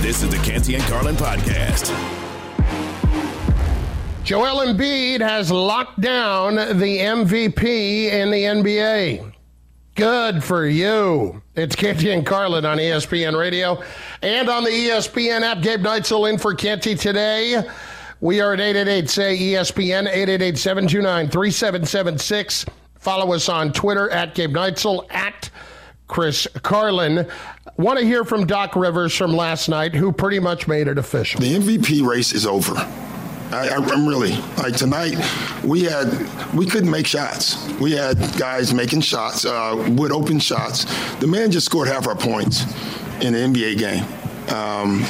This is the Canty and Carlin podcast. Joel Embiid has locked down the MVP in the NBA. Good for you. It's Canty and Carlin on ESPN Radio and on the ESPN app. Gabe Neitzel in for Canty today. We are at 888 say ESPN 888 729 3776. Follow us on Twitter at Gabe Neitzel at Chris Carlin. Want to hear from Doc Rivers from last night, who pretty much made it official. The MVP race is over. I, am really like tonight. We had we couldn't make shots. We had guys making shots, uh, wood open shots. The man just scored half our points in the NBA game, um,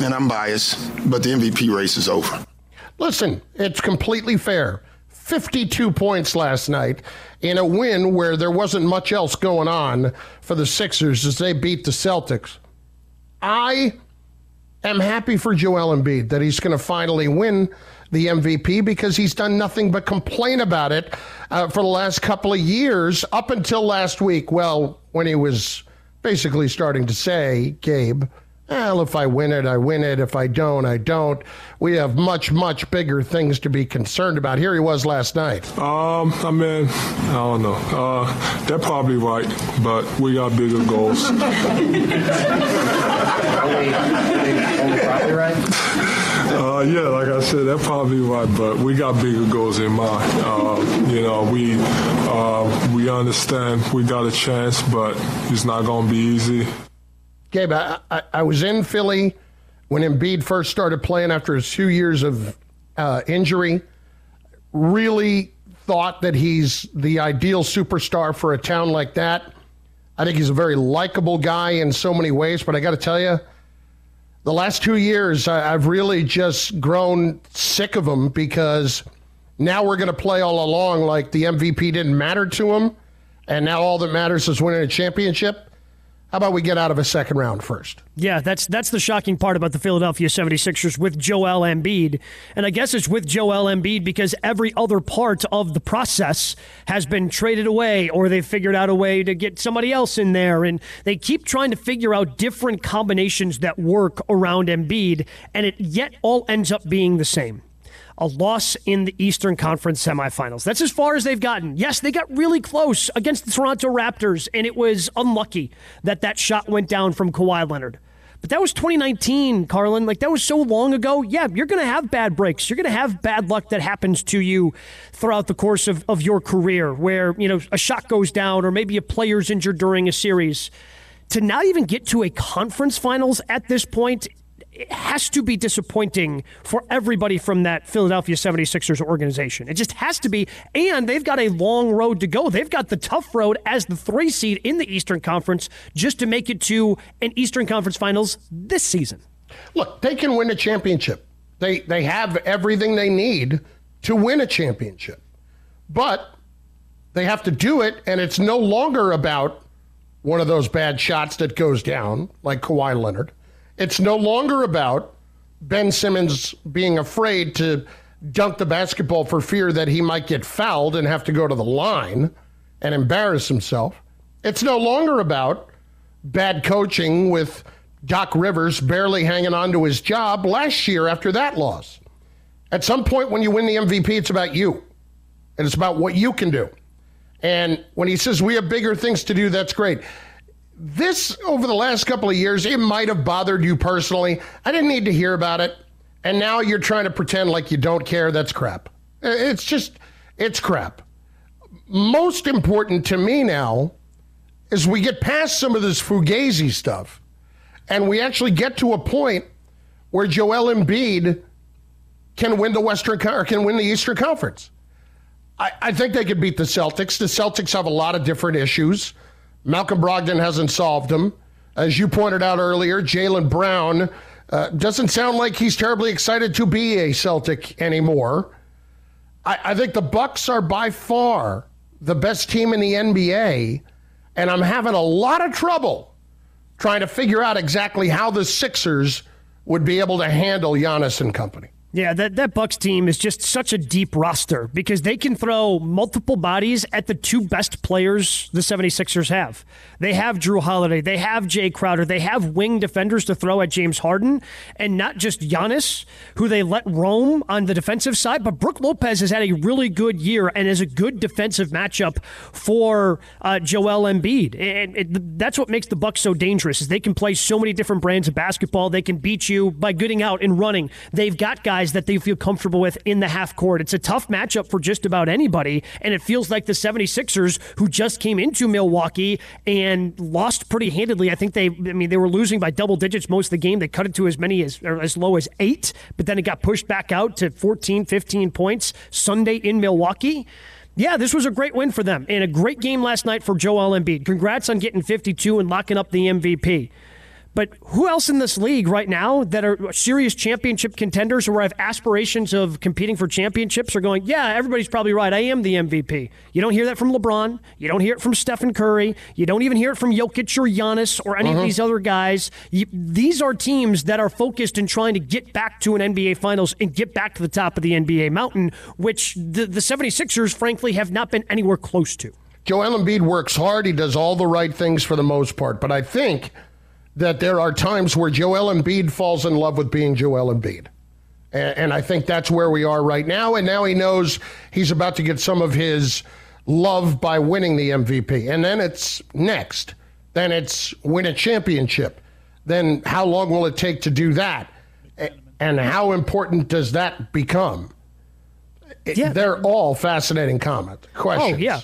and I'm biased, but the MVP race is over. Listen, it's completely fair. 52 points last night in a win where there wasn't much else going on for the Sixers as they beat the Celtics. I am happy for Joel Embiid that he's going to finally win the MVP because he's done nothing but complain about it uh, for the last couple of years up until last week. Well, when he was basically starting to say, Gabe, well, if I win it, I win it. If I don't, I don't. We have much, much bigger things to be concerned about. Here he was last night. Um, I mean, I don't know. Uh, they're probably right, but we got bigger goals. are we, probably right? Uh, yeah, like I said, they're probably right, but we got bigger goals in mind. Uh, you know, we uh, we understand we got a chance, but it's not going to be easy. Gabe, I, I, I, was in Philly when Embiid first started playing after his two years of uh, injury. Really thought that he's the ideal superstar for a town like that. I think he's a very likable guy in so many ways, but I got to tell you, the last two years, I, I've really just grown sick of him because now we're going to play all along like the MVP didn't matter to him, and now all that matters is winning a championship. How about we get out of a second round first? Yeah, that's that's the shocking part about the Philadelphia 76ers with Joel Embiid. And I guess it's with Joel Embiid because every other part of the process has been traded away or they've figured out a way to get somebody else in there and they keep trying to figure out different combinations that work around Embiid and it yet all ends up being the same a loss in the Eastern Conference semifinals. That's as far as they've gotten. Yes, they got really close against the Toronto Raptors, and it was unlucky that that shot went down from Kawhi Leonard. But that was 2019, Carlin. Like, that was so long ago. Yeah, you're going to have bad breaks. You're going to have bad luck that happens to you throughout the course of, of your career where, you know, a shot goes down or maybe a player's injured during a series. To not even get to a conference finals at this point it has to be disappointing for everybody from that Philadelphia 76ers organization. It just has to be. And they've got a long road to go. They've got the tough road as the three seed in the Eastern Conference just to make it to an Eastern Conference finals this season. Look, they can win a championship. They, they have everything they need to win a championship. But they have to do it, and it's no longer about one of those bad shots that goes down, like Kawhi Leonard. It's no longer about Ben Simmons being afraid to dunk the basketball for fear that he might get fouled and have to go to the line and embarrass himself. It's no longer about bad coaching with Doc Rivers barely hanging on to his job last year after that loss. At some point, when you win the MVP, it's about you, and it's about what you can do. And when he says we have bigger things to do, that's great this over the last couple of years, it might have bothered you personally. I didn't need to hear about it. And now you're trying to pretend like you don't care. That's crap. It's just, it's crap. Most important to me now is we get past some of this Fugazi stuff and we actually get to a point where Joel Embiid can win the Western or can win the Eastern Conference. I, I think they could beat the Celtics. The Celtics have a lot of different issues. Malcolm Brogdon hasn't solved them. As you pointed out earlier, Jaylen Brown uh, doesn't sound like he's terribly excited to be a Celtic anymore. I, I think the Bucks are by far the best team in the NBA, and I'm having a lot of trouble trying to figure out exactly how the Sixers would be able to handle Giannis and company. Yeah, that, that Bucks team is just such a deep roster because they can throw multiple bodies at the two best players the 76ers have. They have Jrue Holiday, they have Jae Crowder, they have wing defenders to throw at James Harden, and not just Giannis, who they let roam on the defensive side, but Brook Lopez has had a really good year and is a good defensive matchup for uh, Joel Embiid. And it, that's what makes the Bucks so dangerous is they can play so many different brands of basketball. They can beat you by getting out and running. They've got guys guys that they feel comfortable with in the half court. It's a tough matchup for just about anybody, and it feels like the 76ers, who just came into Milwaukee and lost pretty handedly. I think they, I mean, they were losing by double digits most of the game. They cut it to as many as, as low as eight, but then it got pushed back out to 14, 15 points Sunday in Milwaukee. Yeah, this was a great win for them and a great game last night for Joel Embiid. Congrats on getting 52 and locking up the MVP. But who else in this league right now that are serious championship contenders or have aspirations of competing for championships are going, yeah, everybody's probably right. I am the MVP. You don't hear that from LeBron. You don't hear it from Stephen Curry. You don't even hear it from Jokic or Giannis or any uh-huh. of these other guys. You, these are teams that are focused in trying to get back to an NBA Finals and get back to the top of the NBA mountain, which the, the 76ers, frankly, have not been anywhere close to. Joel Embiid works hard. He does all the right things for the most part. But I think – that there are times where Joel Embiid falls in love with being Joel Embiid. And, and I think that's where we are right now. And now he knows he's about to get some of his love by winning the MVP. And then it's next. Then it's win a championship. Then how long will it take to do that? And how important does that become? Yeah. They're all fascinating comments, questions. Oh, yeah.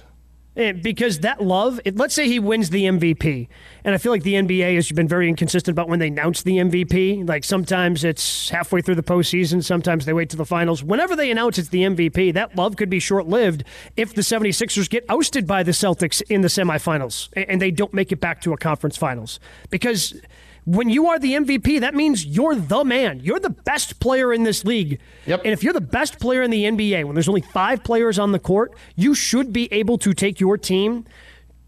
And because that love, let's say he wins the MVP, and I feel like the NBA has been very inconsistent about when they announce the MVP. Like sometimes it's halfway through the postseason, sometimes they wait to the finals. Whenever they announce it's the MVP, that love could be short lived if the 76ers get ousted by the Celtics in the semifinals and they don't make it back to a conference finals. Because when you are the MVP, that means you're the man. You're the best player in this league. Yep. And if you're the best player in the NBA, when there's only five players on the court, you should be able to take your team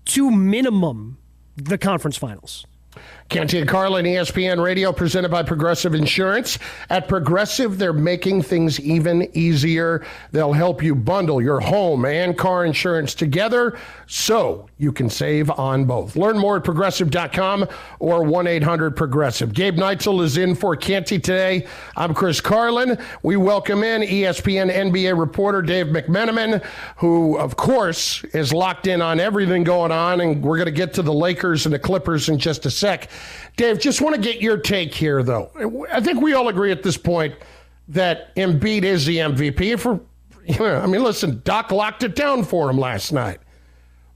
to minimum the conference finals. Canty and Carlin, ESPN Radio, presented by Progressive Insurance. At Progressive, they're making things even easier. They'll help you bundle your home and car insurance together so you can save on both. Learn more at progressive.com or 1 800 Progressive. Gabe Neitzel is in for Canty today. I'm Chris Carlin. We welcome in ESPN NBA reporter Dave McMenamin, who, of course, is locked in on everything going on. And we're going to get to the Lakers and the Clippers in just a sec. Dave, just want to get your take here, though. I think we all agree at this point that Embiid is the MVP. For, I mean, listen, Doc locked it down for him last night.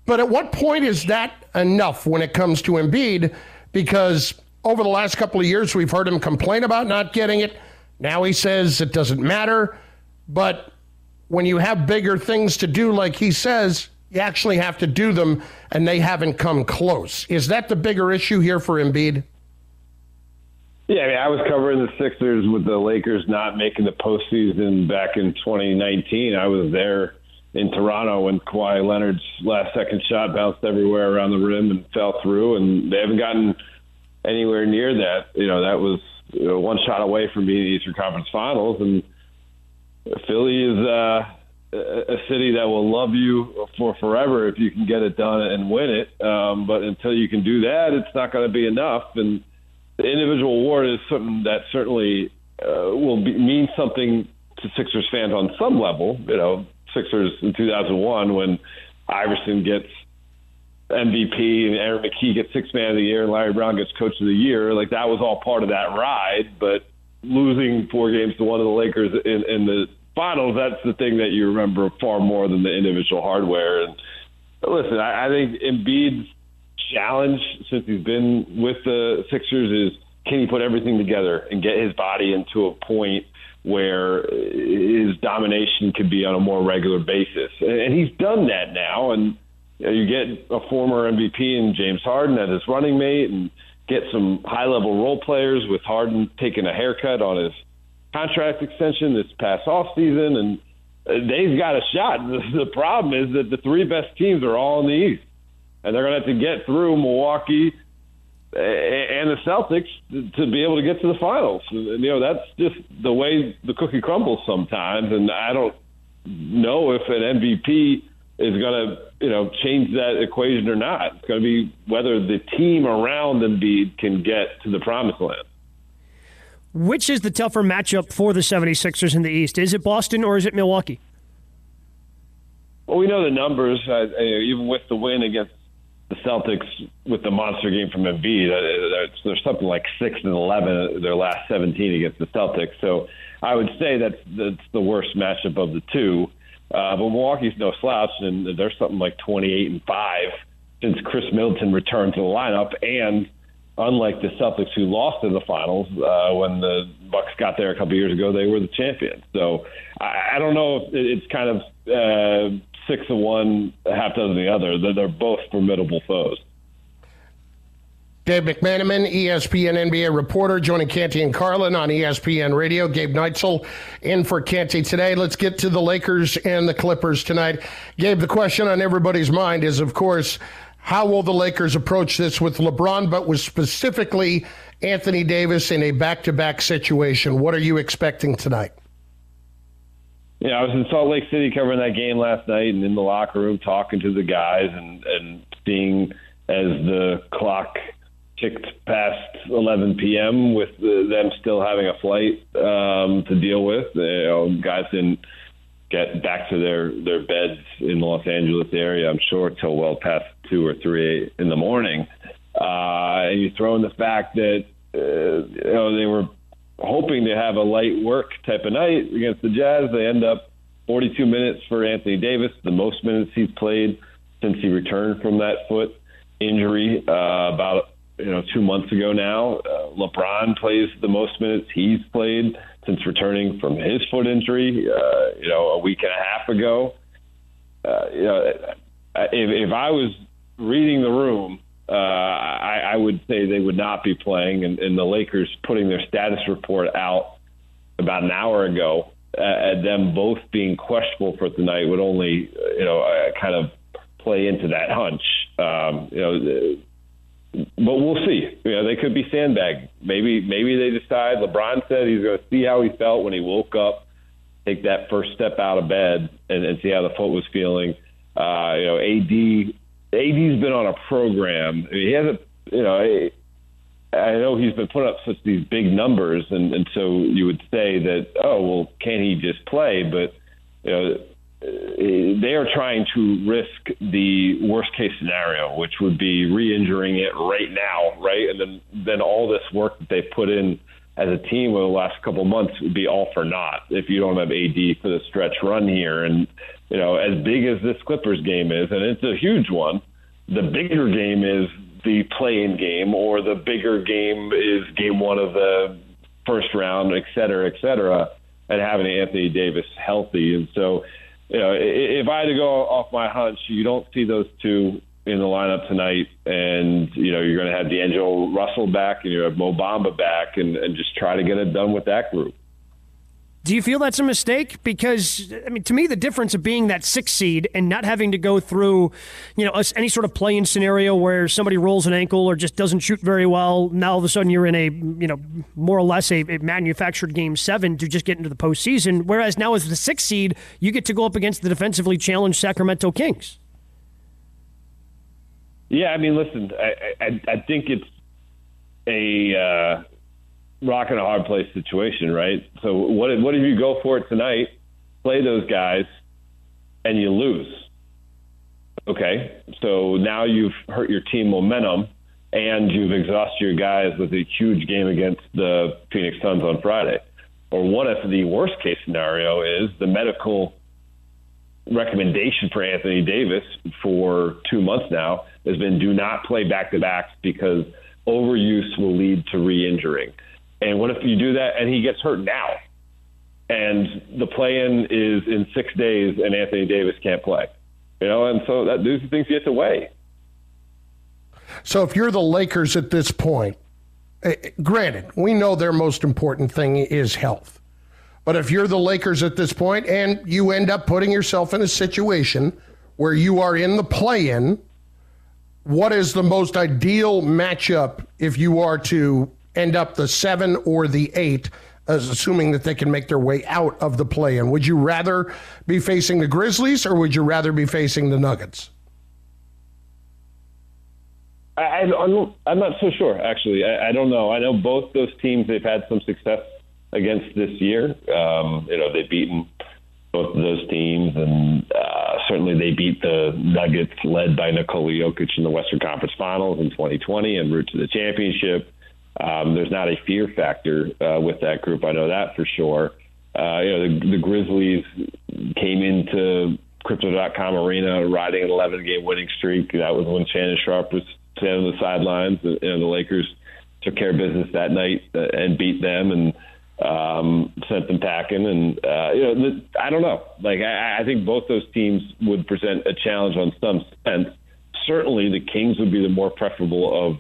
But at what point is that enough when it comes to Embiid? Because over the last couple of years, we've heard him complain about not getting it. Now he says it doesn't matter. But when you have bigger things to do, like he says, you actually have to do them, and they haven't come close. Is that the bigger issue here for Embiid? Yeah, I mean, I was covering the Sixers with the Lakers not making the postseason back in 2019. I was there in Toronto when Kawhi Leonard's last second shot bounced everywhere around the rim and fell through, and they haven't gotten anywhere near that. You know, that was you know, one shot away from being the Eastern Conference Finals, and Philly is. uh a city that will love you for forever if you can get it done and win it. Um, but until you can do that, it's not going to be enough. And the individual award is something that certainly uh, will be, mean something to Sixers fans on some level. You know, Sixers in 2001 when Iverson gets MVP and Aaron McKie gets Six Man of the Year and Larry Brown gets Coach of the Year. Like that was all part of that ride, but losing four games to one of the Lakers in, in the finals, that's the thing that you remember far more than the individual hardware. And listen, I, I think Embiid's challenge since he's been with the Sixers is can he put everything together and get his body into a point where his domination could be on a more regular basis. And he's done that now. And you, know, you get a former MVP in James Harden as his running mate, and get some high level role players with Harden taking a haircut on his contract extension this past off season, and they've got a shot. The problem is that the three best teams are all in the East, and they're going to have to get through Milwaukee and the Celtics to be able to get to the finals. You know, that's just the way the cookie crumbles sometimes, and I don't know if an MVP is going to, you know, change that equation or not. It's going to be whether the team around Embiid can get to the promised land. Which is the tougher matchup for the 76ers in the East? Is it Boston or is it Milwaukee? Well, we know the numbers. Even with the win against the Celtics, with the monster game from Embiid, uh, there's something like six and eleven their last 17 against the Celtics. So I would say that's that's the worst matchup of the two. Uh, but Milwaukee's no slouch, and they're something like 28 and five since Khris Middleton returned to the lineup, and unlike the Celtics who lost in the finals uh, when the Bucks got there a couple years ago, they were the champions. So I, I don't know if it's kind of uh, six of one, half dozen the other. They're, they're both formidable foes. Dave McMenamin, ESPN NBA reporter, joining Canty and Carlin on ESPN Radio. Gabe Neitzel in for Canty today. Let's get to the Lakers and the Clippers tonight. Gabe, the question on everybody's mind is, of course, how will the Lakers approach this with LeBron, but with specifically Anthony Davis in a back to back situation? What are you expecting tonight? Yeah, I was in Salt Lake City covering that game last night and in the locker room talking to the guys and, and seeing as the clock ticked past 11 p.m. with the, them still having a flight um, to deal with. You know, guys didn't get back to their their beds in the Los Angeles area. I'm sure till well past two or three in the morning. Uh, and you throw in the fact that uh, you know they were hoping to have a light work type of night against the Jazz. They end up 42 minutes for Anthony Davis, the most minutes he's played since he returned from that foot injury uh, about you know two months ago now. Uh, LeBron plays the most minutes he's played since returning from his foot injury, uh, you know, a week and a half ago. Uh, you know, if, if I was reading the room, uh, I, I would say they would not be playing, and, and the Lakers putting their status report out about an hour ago, uh, them both being questionable for tonight would only, you know, uh, kind of play into that hunch. Um, you know, but we'll see. You know, they could be sandbagged. Maybe maybe they decide. LeBron said he's going to see how he felt when he woke up, take that first step out of bed, and, and see how the foot was feeling. Uh, you know, AD AD's been on a program. I mean, he hasn't. You know, I, I know he's been putting up such these big numbers, and and so you would say that oh well, can he just play? But you know Uh, they are trying to risk the worst case scenario, which would be re-injuring it right now, right? And then then all this work that they've put in as a team over the last couple of months would be all for naught if you don't have AD for the stretch run here. And you know, as big as this Clippers game is, and it's a huge one, the bigger game is the play-in game, or the bigger game is game one of the first round, et cetera, et cetera, and having Anthony Davis healthy. And so you know, if I had to go off my hunch, you don't see those two in the lineup tonight, and you know you're going to have D'Angelo Russell back, and you have Mo Bamba back, and, and just try to get it done with that group. Do you feel that's a mistake? Because I mean, to me, the difference of being that six seed and not having to go through, you know, any sort of play-in scenario where somebody rolls an ankle or just doesn't shoot very well. Now all of a sudden you're in a, you know, more or less a, a manufactured game seven to just get into the postseason. Whereas now as the six seed, you get to go up against the defensively challenged Sacramento Kings. Yeah, I mean, listen, I, I, I think it's a. Uh, rock and a hard place situation, right? So what if, what if you go for it tonight, play those guys, and you lose? Okay, so now you've hurt your team momentum, and you've exhausted your guys with a huge game against the Phoenix Suns on Friday. Or what if the worst case scenario is the medical recommendation for Anthony Davis for two months now has been do not play back to backs because overuse will lead to re injuring. And what if you do that and he gets hurt now? And the play in is in six days and Anthony Davis can't play. You know, and so that these things to weigh. So if you're the Lakers at this point, eh, granted, we know their most important thing is health. But if you're the Lakers at this point and you end up putting yourself in a situation where you are in the play in, what is the most ideal matchup if you are to end up the seven or the eight, as assuming that they can make their way out of the play in? Would you rather be facing the Grizzlies or would you rather be facing the Nuggets? I, I'm, I'm not so sure, actually. I, I don't know. I know both those teams, they've had some success against this year. Um, you know, they've beaten both of those teams, and uh, certainly they beat the Nuggets, led by Nikola Jokic in the Western Conference Finals in 2020, and route to the championship. Um, there's not a fear factor uh, with that group. I know that for sure. Uh, you know, the, the Grizzlies came into Crypto.com Arena riding an 11 game winning streak. That was when Shannon Sharpe was standing on the sidelines. And, and the Lakers took care of business that night uh, and beat them and um, sent them packing. And, uh, you know, the, I don't know. Like, I, I think both those teams would present a challenge on some sense. Certainly, the Kings would be the more preferable of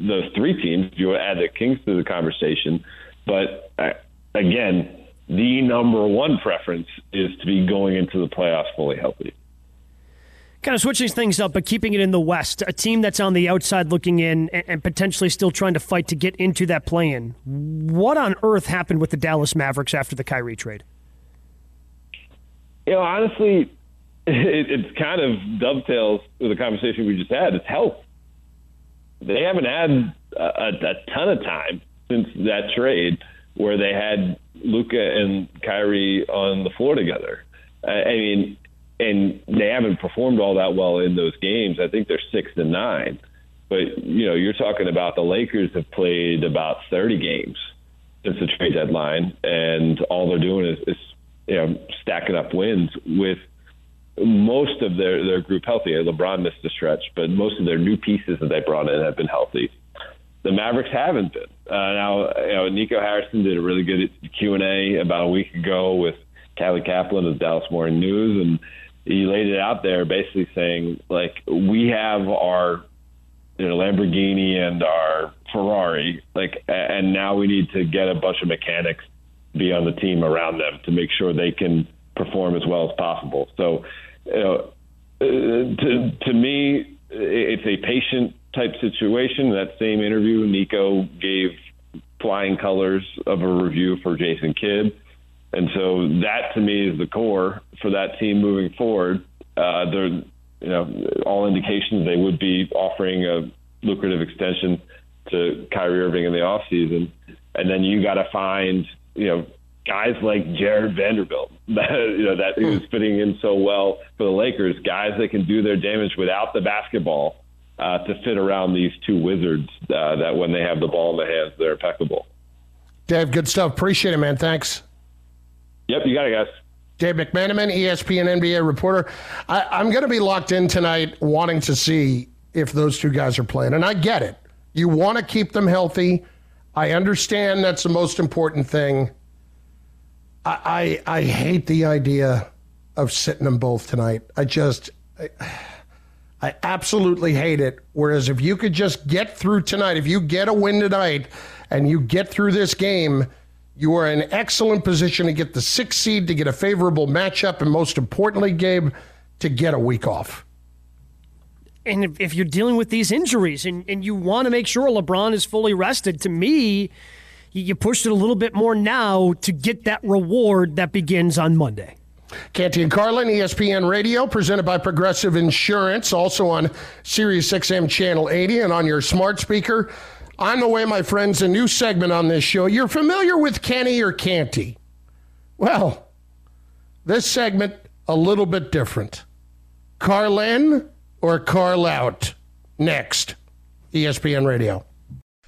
those three teams. If you add the Kings to the conversation, but uh, again, the number one preference is to be going into the playoffs fully healthy. Kind of switching things up, but keeping it in the West, a team that's on the outside looking in and, potentially still trying to fight to get into that play in. What on earth happened with the Dallas Mavericks after the Kyrie trade? You know, honestly, it, it kind of dovetails with the conversation we just had. It's health they haven't had a, a ton of time since that trade where they had Luka and Kyrie on the floor together. I mean, and they haven't performed all that well in those games. I think they're six and nine. But you know, you're talking about the Lakers have played about 30 games since the trade deadline, and all they're doing is, is you know stacking up wins with most of their, their group healthy. LeBron missed a stretch, but most of their new pieces that they brought in have been healthy. The Mavericks haven't been. Uh, now, you know, Nico Harrison did a really good Q and A about a week ago with Callie Caplan of Dallas Morning News, and he laid it out there, basically saying like we have our you know, Lamborghini and our Ferrari, like, and now we need to get a bunch of mechanics be on the team around them to make sure they can perform as well as possible. So you know, uh, to to me, it's a patient type situation. That same interview, Nico gave flying colors of a review for Jason Kidd, and so that to me is the core for that team moving forward. Uh, they're you know all indications they would be offering a lucrative extension to Kyrie Irving in the off season, and then you got to find you know guys like Jarred Vanderbilt, that, you know, that hmm. is fitting in so well for the Lakers, guys that can do their damage without the basketball uh, to fit around these two wizards uh, that when they have the ball in their hands, they're impeccable. Dave, good stuff. Appreciate it, man. Thanks. Yep, you got it, guys. Dave McMenamin, ESPN NBA reporter. I, am going to be locked in tonight wanting to see if those two guys are playing. And I get it. You want to keep them healthy. I understand that's the most important thing. I, I, I hate the idea of sitting them both tonight. I just, I, I absolutely hate it. Whereas if you could just get through tonight, if you get a win tonight and you get through this game, you are in excellent position to get the sixth seed, to get a favorable matchup, and most importantly, Gabe, to get a week off. And if, if you're dealing with these injuries and, and you want to make sure LeBron is fully rested, to me, you pushed it a little bit more now to get that reward that begins on Monday. Canty and Carlin, ESPN Radio, presented by Progressive Insurance, also on Sirius XM Channel 80 and on your smart speaker. On the way, my friends, a new segment on this show. You're familiar with Kenny or Canty? Well, this segment, a little bit different. Carlin or Carl out? Next, ESPN Radio.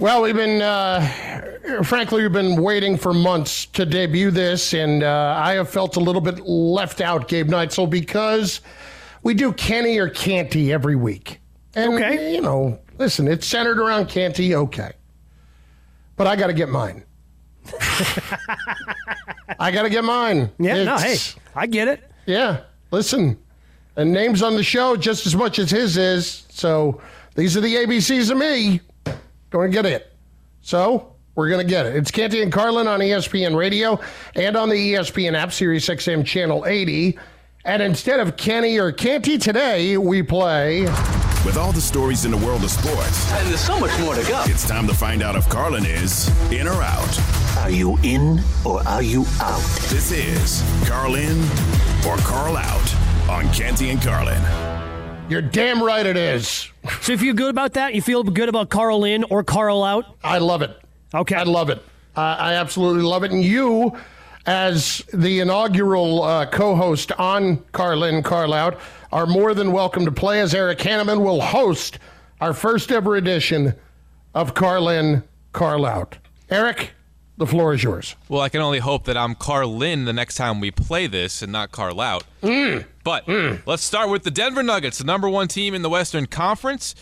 Well, we've been, uh, frankly, we've been waiting for months to debut this, and uh, I have felt a little bit left out, Gabe Neitzel, because we do Kenny or Canty every week. And, Okay. you know, listen, it's centered around Canty, okay. But I got to get mine. I got to get mine. Yeah, no, hey, I get it. yeah, listen, and names on the show just as much as his is. So these are the ABCs of me. Going to get it. So we're going to get it. It's Canty and Carlin on ESPN Radio and on the ESPN app, Sirius XM Channel 80. And instead of Kenny or Canty today, we play. With all the stories in the world of sports, And there's so much more to go. it's time to find out if Carlin is in or out. Are you in or are you out? This is Carlin or Carl out on Canty and Carlin. You're damn right it is. So if you're good about that? You feel good about Carl in or Carl out? I love it. Okay. I love it. I I absolutely love it. And you, as the inaugural uh, co host on Carl in, Carl out, are more than welcome to play as Eric Hanneman will host our first ever edition of Carl in, Carl out. Eric, the floor is yours. Well, I can only hope that I'm Carlin the next time we play this and not Carl out. But let's start with the Denver Nuggets, the number one team in the Western Conference.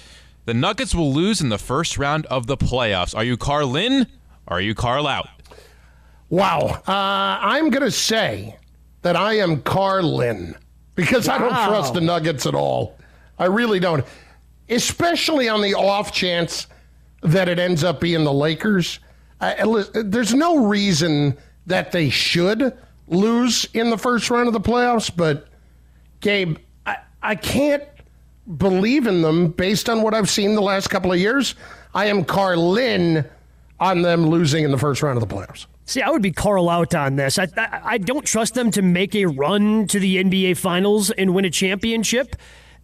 The Nuggets will lose in the first round of the playoffs. Are you Carlin or are you Carl out? Wow. Uh, I'm going to say that I am Carl Carlin because I don't trust the Nuggets at all. I really don't. Especially on the off chance that it ends up being the Lakers. I, there's no reason that they should lose in the first round of the playoffs, but Gabe, I, I can't believe in them based on what I've seen the last couple of years. I am Carlin on them losing in the first round of the playoffs. See, I would be Carl out on this. I, I I don't trust them to make a run to the NBA Finals and win a championship.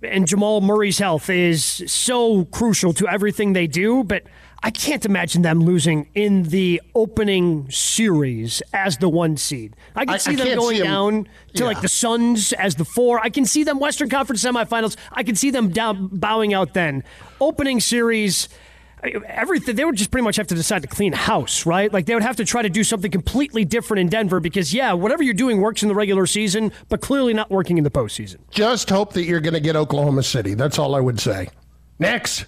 And Jamal Murray's health is so crucial to everything they do, but I can't imagine them losing in the opening series as the one seed. I can I- see I them can't going see 'em- down to like the Suns as the four. I can see them Western Conference semifinals. I can see them down bowing out then. Opening series everything they would just pretty much have to decide to clean house, right? Like they would have to try to do something completely different in Denver because yeah, whatever you're doing works in the regular season, but clearly not working in the postseason. Just hope that you're going to get Oklahoma City. That's all I would say. Next.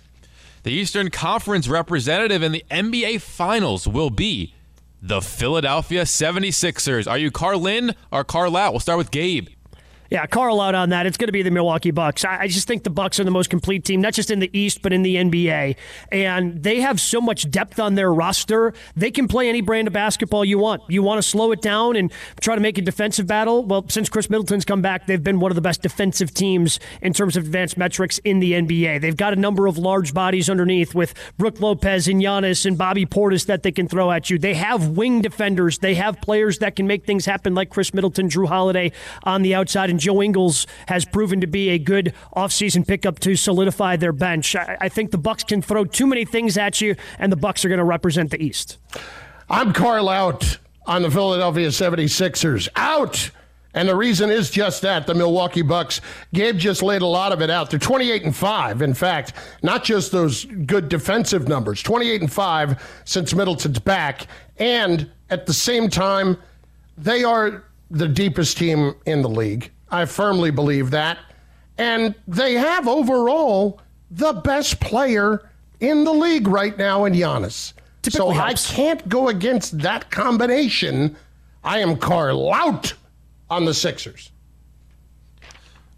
The Eastern Conference representative in the NBA Finals will be the Philadelphia 76ers. Are you Carlin or Carl out? We'll start with Gabe. Yeah, Carl out on that. It's going to be the Milwaukee Bucks. I just think the Bucks are the most complete team, not just in the East, but in the NBA. And they have so much depth on their roster. They can play any brand of basketball you want. You want to slow it down and try to make a defensive battle? Well, since Khris Middleton's come back, they've been one of the best defensive teams in terms of advanced metrics in the NBA. They've got a number of large bodies underneath with Brook Lopez and Giannis and Bobby Portis that they can throw at you. They have wing defenders. They have players that can make things happen like Khris Middleton, Jrue Holiday on the outside, and Joe Ingles has proven to be a good offseason pickup to solidify their bench. I, I think the Bucks can throw too many things at you, and the Bucks are going to represent the East. I'm Carl out on the Philadelphia 76ers. Out And the reason is just that the Milwaukee Bucks. Gabe just laid a lot of it out. They're 28 and 5. In fact, not just those good defensive numbers, 28 and 5 since Middleton's back. And at the same time, they are the deepest team in the league. I firmly believe that. And they have overall the best player in the league right now in Giannis. Typically so helps. I can't go against that combination. I am Carl out on the Sixers.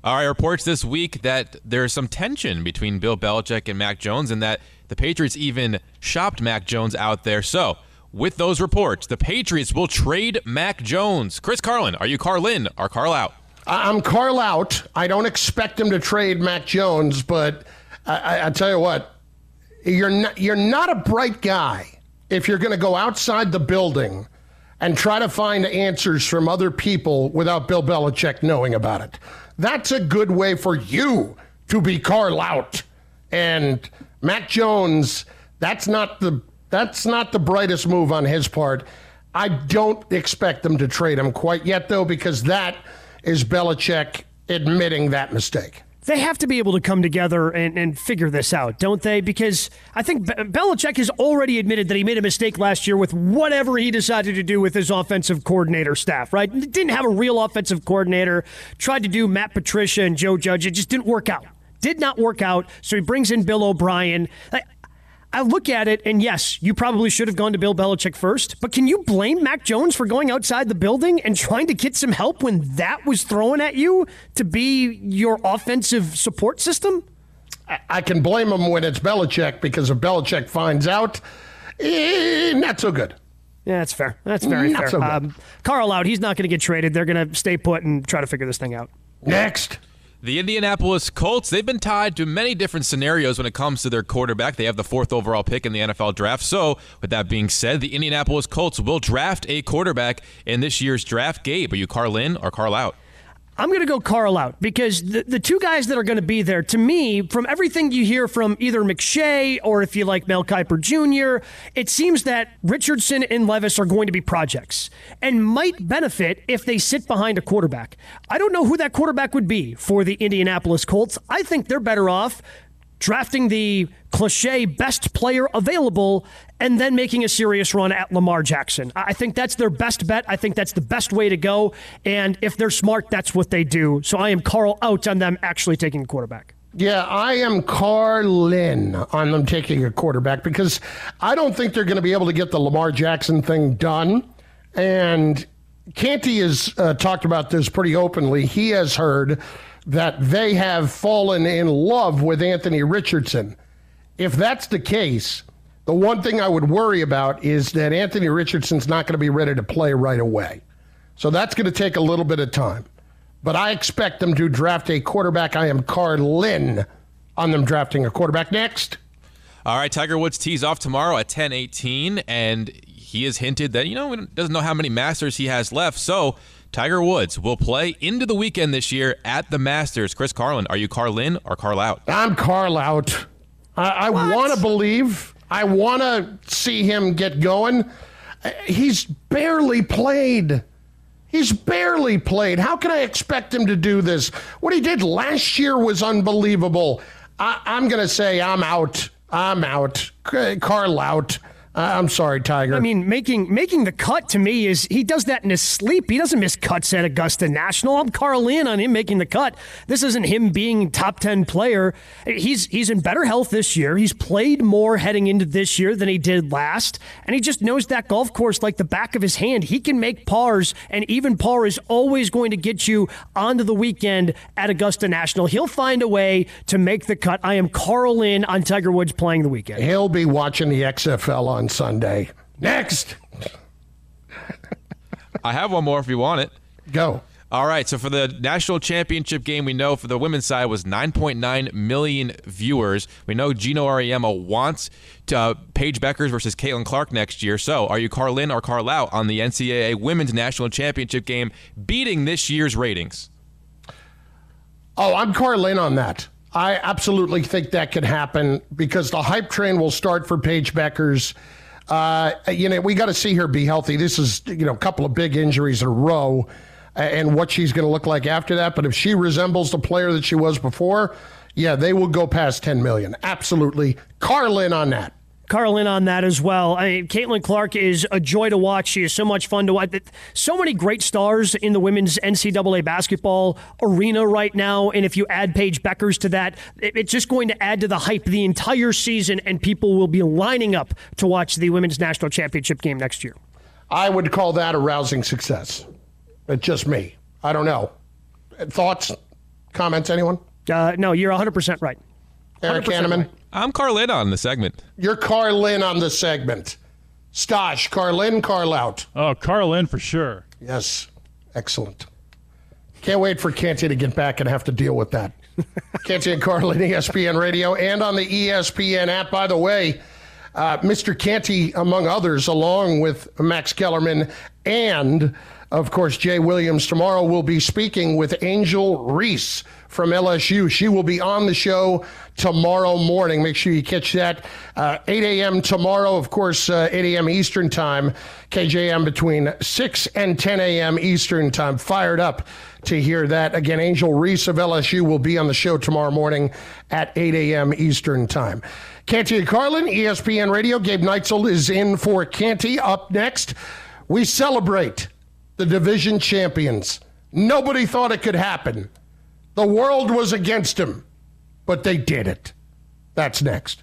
All right, reports this week that there's some tension between Bill Belichick and Mac Jones, and that the Patriots even shopped Mac Jones out there. So, with those reports, the Patriots will trade Mac Jones. Chris Carlin, are you Carlin or Carl out? I'm Carl out. I don't expect him to trade Mac Jones, but I, I, I tell you what, you're not, you're not a bright guy if you're going to go outside the building and try to find answers from other people without Bill Belichick knowing about it. That's a good way for you to be Carl out. And Mac Jones, that's not the that's not the brightest move on his part. I don't expect them to trade him quite yet, though, because that is Belichick admitting that mistake. They have to be able to come together and, and figure this out, don't they? Because I think Be- Belichick has already admitted that he made a mistake last year with whatever he decided to do with his offensive coordinator staff, right? Didn't have a real offensive coordinator, tried to do Matt Patricia and Joe Judge. It just didn't work out. Did not work out. So he brings in Bill O'Brien. I look at it, and yes, you probably should have gone to Bill Belichick first, but can you blame Mac Jones for going outside the building and trying to get some help when that was thrown at you to be your offensive support system? I- can blame him when it's Belichick because if Belichick finds out, eh, not so good. Yeah, that's fair. That's very Not fair. so um, Carl out. He's not going to get traded. They're going to stay put and try to figure this thing out. Next. The Indianapolis Colts, they've been tied to many different scenarios when it comes to their quarterback. They have the fourth overall pick in the NFL draft. So, with that being said, the Indianapolis Colts will draft a quarterback in this year's draft. Gabe, are you Carl in or Carl out? I'm going to go Carl out because the, the two guys that are going to be there, to me, from everything you hear from either McShay or if you like Mel Kiper Jr., it seems that Richardson and Levis are going to be projects and might benefit if they sit behind a quarterback. I don't know who that quarterback would be for the Indianapolis Colts. I think they're better off drafting the cliche best player available and then making a serious run at Lamar Jackson. I think that's their best bet. I think that's the best way to go. And if they're smart, that's what they do. So I am Carl out on them actually taking a quarterback. Yeah, I am Carlin on them taking a quarterback because I don't think they're going to be able to get the Lamar Jackson thing done. And Canty has uh, talked about this pretty openly. He has heard that they have fallen in love with Anthony Richardson. If that's the case, the one thing I would worry about is that Anthony Richardson's not going to be ready to play right away. So that's going to take a little bit of time. But I expect them to draft a quarterback. I am Carlin on them drafting a quarterback next. All right, Tiger Woods tees off tomorrow at 10:18, and he has hinted that you know he doesn't know how many Masters he has left. So Tiger Woods will play into the weekend this year at the Masters. Chris Carlin, are you Carlin or Carl out? I'm Carl out. I, I want to believe. I want to see him get going. He's barely played. He's barely played. How can I expect him to do this? What he did last year was unbelievable. I, I'm going to say I'm out. I'm out. C- Carl out. I'm sorry, Tiger. I mean, making making the cut to me is he does that in his sleep. He doesn't miss cuts at Augusta National. I'm Carl in on him making the cut. This isn't him being top ten player. He's he's in better health this year. He's played more heading into this year than he did last, and he just knows that golf course like the back of his hand. He can make pars, and even par is always going to get you onto the weekend at Augusta National. He'll find a way to make the cut. I am Carl in on Tiger Woods playing the weekend. He'll be watching the XFL on Sunday. Next. I have one more if you want it. Go. All right, so for the national championship game, we know for the women's side was 9.9 million viewers. We know Geno Auriemma wants to, uh, Paige Bueckers versus Caitlin Clark next year. So, are you Carlin or Carl out on the NCAA women's national championship game, beating this year's ratings? Oh, I'm Carlin on that. I absolutely think that could happen because the hype train will start for Paige Bueckers. Uh, you know, we got to see her be healthy. This is, you know, a couple of big injuries in a row. and what she's going to look like after that. But if she resembles the player that she was before, yeah, they will go past 10 million. Absolutely. Carlin on that. Carlin on that as well. I mean, Caitlin Clark is a joy to watch. She is so much fun to watch. So many great stars in the women's NCAA basketball arena right now. And if you add Paige Bueckers to that, it's just going to add to the hype the entire season, and people will be lining up to watch the women's national championship game next year. I would call that a rousing success. It's just me. I don't know. Thoughts, comments, anyone? Uh, no, you're 100% right. 100% Eric Hanneman? Right. I'm Carlin on the segment. You're Carlin on the segment. Stosh, Carlin, Carl out. Oh, Carlin for sure. Yes. Excellent. Can't wait for Canty to get back and have to deal with that. Canty and Carlin, ESPN Radio, and on the ESPN app. By the way, uh, Mr. Canty, among others, along with Max Kellerman and, of course, Jay Williams, tomorrow will be speaking with Angel Reese from LSU. She will be on the show tomorrow morning. Make sure you catch that. Uh, 8 a.m. tomorrow, of course, uh, 8 a.m. Eastern Time. KJM between 6 and 10 a.m. Eastern Time. Fired up to hear that. Again, Angel Reese of LSU will be on the show tomorrow morning at 8 a.m. Eastern Time. Canty Carlin, ESPN Radio. Gabe Neitzel is in for Canty. Up next, we celebrate the division champions. Nobody thought it could happen. The world was against him, but they did it. That's next.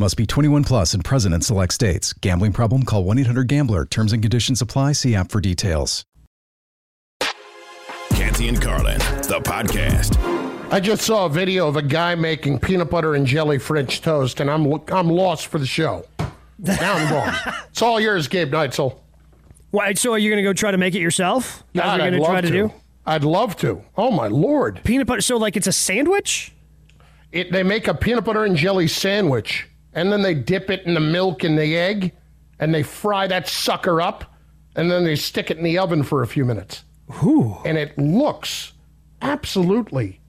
Must be 21 plus and present in select states. Gambling problem? Call 1 800 GAMBLER. Terms and conditions apply. See app for details. Canty and Carlin, the podcast. I just saw a video of a guy making peanut butter and jelly French toast, and I'm I'm lost for the show. Now I'm gone. it's all yours, Gabe Neitzel. Why? So are you going to go try to make it yourself? God, I'd love to. to do? I'd love to. Oh my lord! Peanut butter. So like it's a sandwich. It, they make a peanut butter and jelly sandwich, and then they dip it in the milk and the egg, and they fry that sucker up, and then they stick it in the oven for a few minutes. Ooh. And it looks absolutely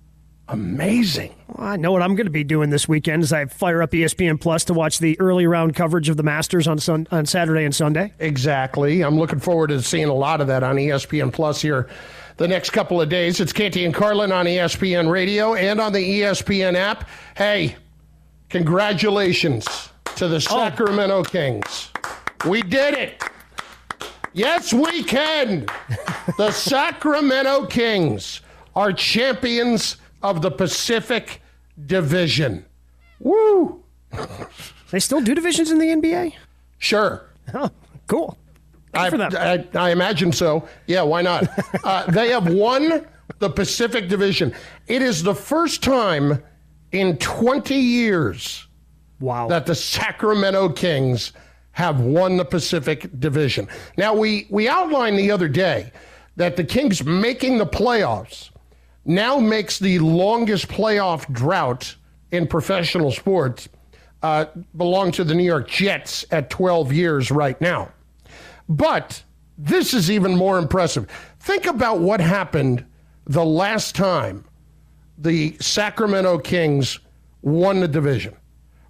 amazing. Well, I know what I'm going to be doing this weekend as I fire up ESPN Plus to watch the early round coverage of the Masters on sun, on Saturday and Sunday. Exactly. I'm looking forward to seeing a lot of that on ESPN Plus here the next couple of days. It's Canty and Carlin on ESPN Radio and on the ESPN app. Hey, congratulations to the oh. Sacramento oh. Kings. We did it. Yes, we can. the Sacramento Kings are champions of the Pacific Division. Woo! they still do divisions in the NBA? Sure. Oh, cool. I, I, I, imagine so. Yeah, why not? uh, they have won the Pacific Division. It is the first time in 20 years wow. that the Sacramento Kings have won the Pacific Division. Now, we, we outlined the other day that the Kings making the playoffs now makes the longest playoff drought in professional sports uh, belong to the New York Jets at 12 years right now. But this is even more impressive. Think about what happened the last time the Sacramento Kings won the division.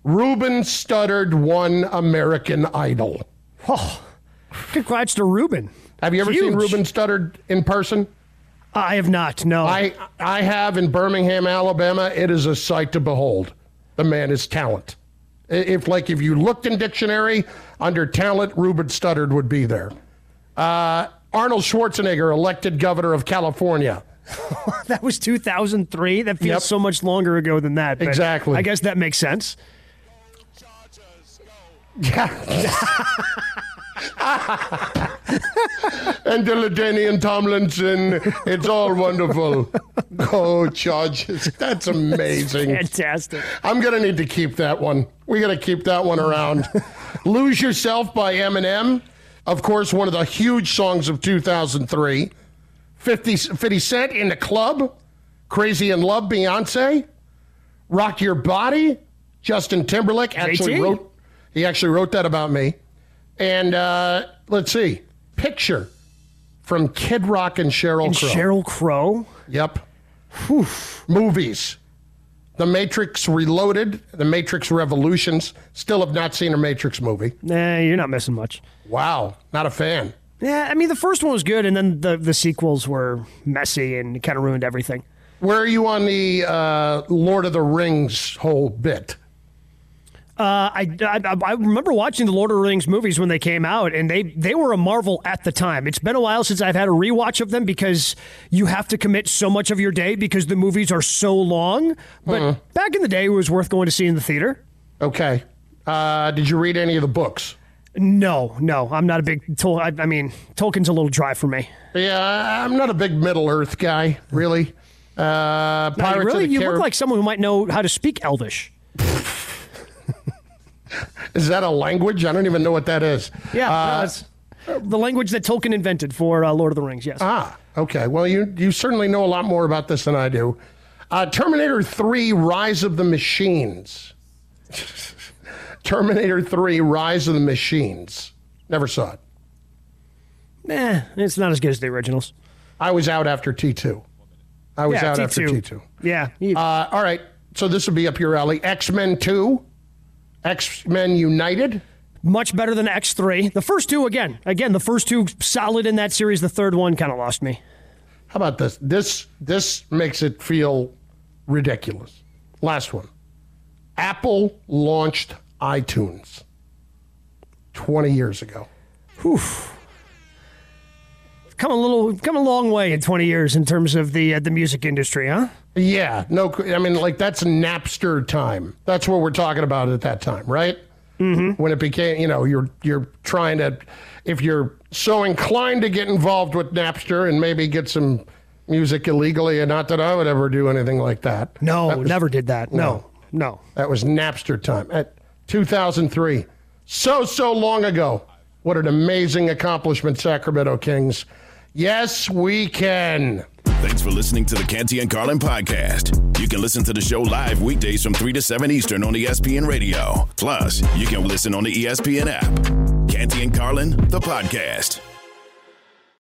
Ruben Studdard won American Idol. Oh, congrats to Ruben. Have you ever Huge. seen Ruben Studdard in person? I have not. No. I I have in Birmingham, Alabama. It is a sight to behold. The man is talent. If like if you looked in dictionary under talent, Ruben Studdard would be there. Uh, Arnold Schwarzenegger elected governor of California. that was 2003. That feels yep. so much longer ago than that. Exactly. I guess that makes sense. Yeah. and LaDainian Tomlinson. It's all wonderful. Go Chargers. That's amazing. Fantastic. I'm going to need to keep that one. We got to keep that one around. Lose Yourself by Eminem. Of course, one of the huge songs of 2003. 50, 50 Cent in the club. Crazy in Love, Beyonce. Rock Your Body, Justin Timberlake actually wrote. He actually wrote that about me. And uh, let's see, Picture from Kid Rock and Sheryl And Crow. Sheryl Crow. Yep. Movies. The Matrix Reloaded, The Matrix Revolutions. Still have not seen a Matrix movie. Nah, you're not missing much. Wow, not a fan. Yeah, I mean the first one was good, and then the the sequels were messy and kind of ruined everything. Where are you on the uh, Lord of the Rings whole bit? Uh, I, I I remember watching the Lord of the Rings movies when they came out, and they they were a marvel at the time. It's been a while since I've had a rewatch of them because you have to commit so much of your day because the movies are so long. But Mhm. back in the day, it was worth going to see in the theater. Okay. Uh, did you read any of the books? No, no, I'm not a big. Tol- I, I mean, Tolkien's a little dry for me. Yeah, I'm not a big Middle Earth guy, really. Uh, Pirates really, you Carib- look like someone who might know how to speak Elvish. Is that a language? I don't even know what that is. Yeah, Uh, it's the language that Tolkien invented for uh, Lord of the Rings. Yes. Ah, okay. Well, you you certainly know a lot more about this than I do. Uh, Terminator 3 Rise of the Machines. Terminator 3 Rise of the Machines. Never saw it. Nah, it's not as good as the originals. I was out after T2. I was Yeah, out after T2. T2. Yeah. Uh, all right. So this would be up your alley. X Men 2, X Men United. Much better than X3. The first two, again, again, the first two solid in that series. The third one kind of lost me. How about this? This this makes it feel ridiculous. Last one. Apple launched iTunes 20 years ago. Whew. Come a little, come a long way in 20 years in terms of the uh, the music industry, huh? Yeah, no, I mean, like that's Napster time. That's what we're talking about at that time, right? Mm-hmm. When it became, you know, you're you're trying to, if you're so inclined to get involved with Napster and maybe get some music illegally, and not that I would ever do anything like that. No, That was- never did that. No, no. That was Napster time at 2003. So, so long ago. What an amazing accomplishment, Sacramento Kings. Yes, we can. Thanks for listening to the Canty and Carlin podcast. You can listen to the show live weekdays from 3 to 7 Eastern on ESPN Radio. Plus, you can listen on the ESPN app. Canty and Carlin, the podcast.